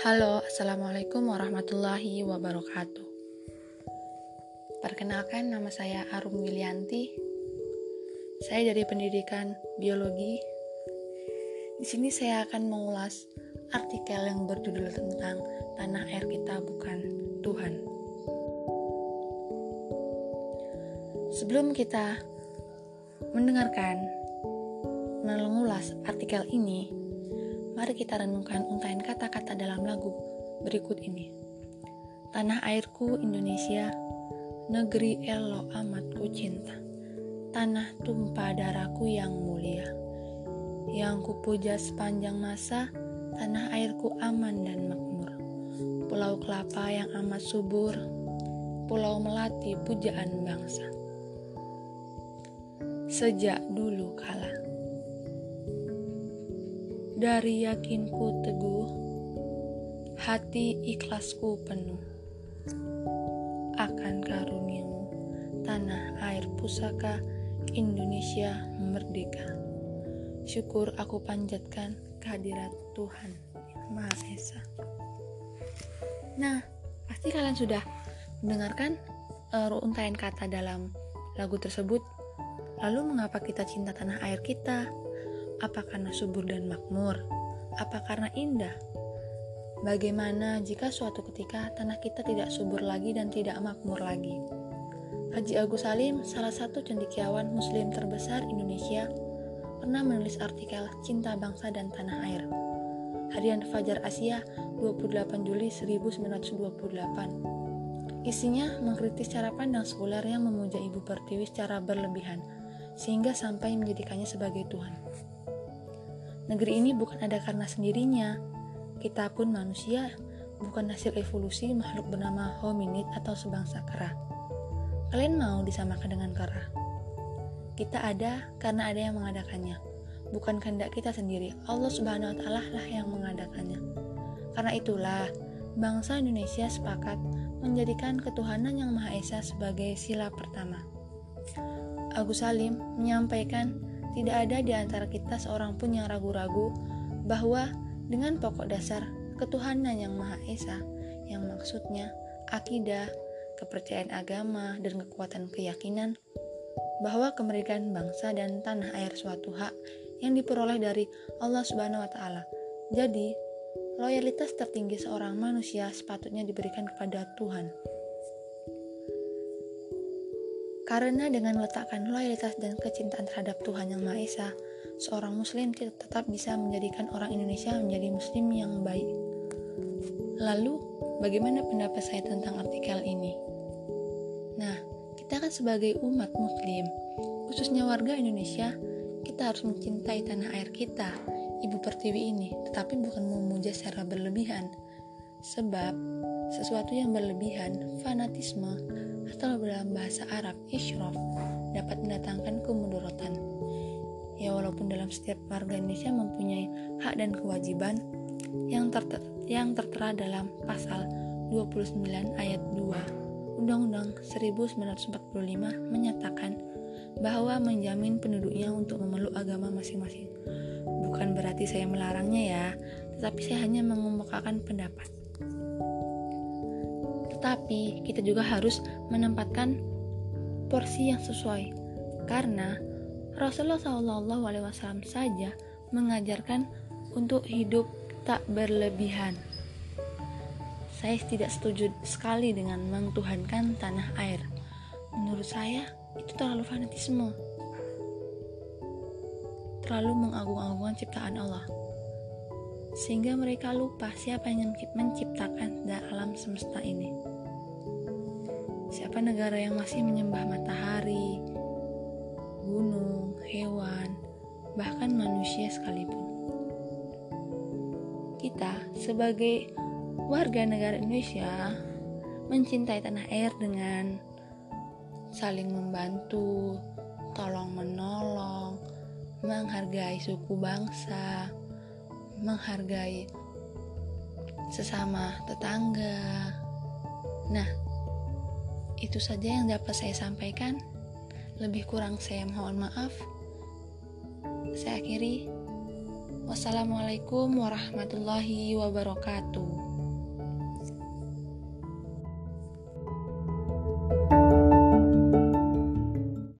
Halo, Assalamualaikum warahmatullahi wabarakatuh. Perkenalkan, nama saya Arum Wilianti. Saya dari pendidikan biologi. Di sini saya akan mengulas artikel yang berjudul tentang tanah air kita bukan Tuhan. Sebelum kita mendengarkan mengulas artikel ini, Mari kita renungkan untaian kata-kata dalam lagu berikut ini. Tanah airku Indonesia, negeri elo amat ku cinta. Tanah tumpah darahku yang mulia. Yang kupuja sepanjang masa, tanah airku aman dan makmur. Pulau kelapa yang amat subur, pulau melati pujaan bangsa. Sejak dulu kala dari yakinku teguh, hati ikhlasku penuh akan karuniamu, tanah air pusaka Indonesia merdeka. Syukur aku panjatkan kehadirat Tuhan Maha Esa. Nah, pasti kalian sudah mendengarkan uh, untaian kata dalam lagu tersebut. Lalu mengapa kita cinta tanah air kita? Apa karena subur dan makmur? Apa karena indah? Bagaimana jika suatu ketika tanah kita tidak subur lagi dan tidak makmur lagi? Haji Agus Salim, salah satu cendekiawan muslim terbesar Indonesia, pernah menulis artikel Cinta Bangsa dan Tanah Air. Harian Fajar Asia, 28 Juli 1928. Isinya mengkritis cara pandang sekuler yang memuja Ibu Pertiwi secara berlebihan, sehingga sampai menjadikannya sebagai Tuhan. Negeri ini bukan ada karena sendirinya. Kita pun manusia, bukan hasil evolusi makhluk bernama hominid atau sebangsa kera. Kalian mau disamakan dengan kera? Kita ada karena ada yang mengadakannya, bukan kehendak kita sendiri. Allah Subhanahu wa taala lah yang mengadakannya. Karena itulah bangsa Indonesia sepakat menjadikan ketuhanan yang Maha Esa sebagai sila pertama. Agus Salim menyampaikan tidak ada di antara kita seorang pun yang ragu-ragu bahwa dengan pokok dasar ketuhanan yang Maha Esa, yang maksudnya akidah, kepercayaan agama, dan kekuatan keyakinan, bahwa kemerdekaan bangsa dan tanah air suatu hak yang diperoleh dari Allah Subhanahu wa taala. Jadi, loyalitas tertinggi seorang manusia sepatutnya diberikan kepada Tuhan. Karena dengan meletakkan loyalitas dan kecintaan terhadap Tuhan Yang Maha Esa, seorang muslim tetap bisa menjadikan orang Indonesia menjadi muslim yang baik. Lalu, bagaimana pendapat saya tentang artikel ini? Nah, kita kan sebagai umat muslim, khususnya warga Indonesia, kita harus mencintai tanah air kita, Ibu Pertiwi ini, tetapi bukan memuja secara berlebihan. Sebab, sesuatu yang berlebihan, fanatisme, atau dalam bahasa Arab isyraf dapat mendatangkan kemudorotan. Ya walaupun dalam setiap warga Indonesia mempunyai hak dan kewajiban yang, tertera, yang tertera dalam pasal 29 ayat 2 Undang-Undang 1945 menyatakan bahwa menjamin penduduknya untuk memeluk agama masing-masing. Bukan berarti saya melarangnya ya, tetapi saya hanya mengemukakan pendapat. Tetapi kita juga harus menempatkan porsi yang sesuai karena Rasulullah Wasallam saja mengajarkan untuk hidup tak berlebihan. Saya tidak setuju sekali dengan mengtuhankan tanah air. Menurut saya itu terlalu fanatisme, terlalu mengagung-agungkan ciptaan Allah sehingga mereka lupa siapa yang menciptakan alam semesta ini. Siapa negara yang masih menyembah matahari, gunung, hewan, bahkan manusia sekalipun. Kita sebagai warga negara Indonesia mencintai tanah air dengan saling membantu, tolong menolong, menghargai suku bangsa, menghargai sesama tetangga. Nah, itu saja yang dapat saya sampaikan. Lebih kurang saya mohon maaf. Saya akhiri. Wassalamualaikum warahmatullahi wabarakatuh.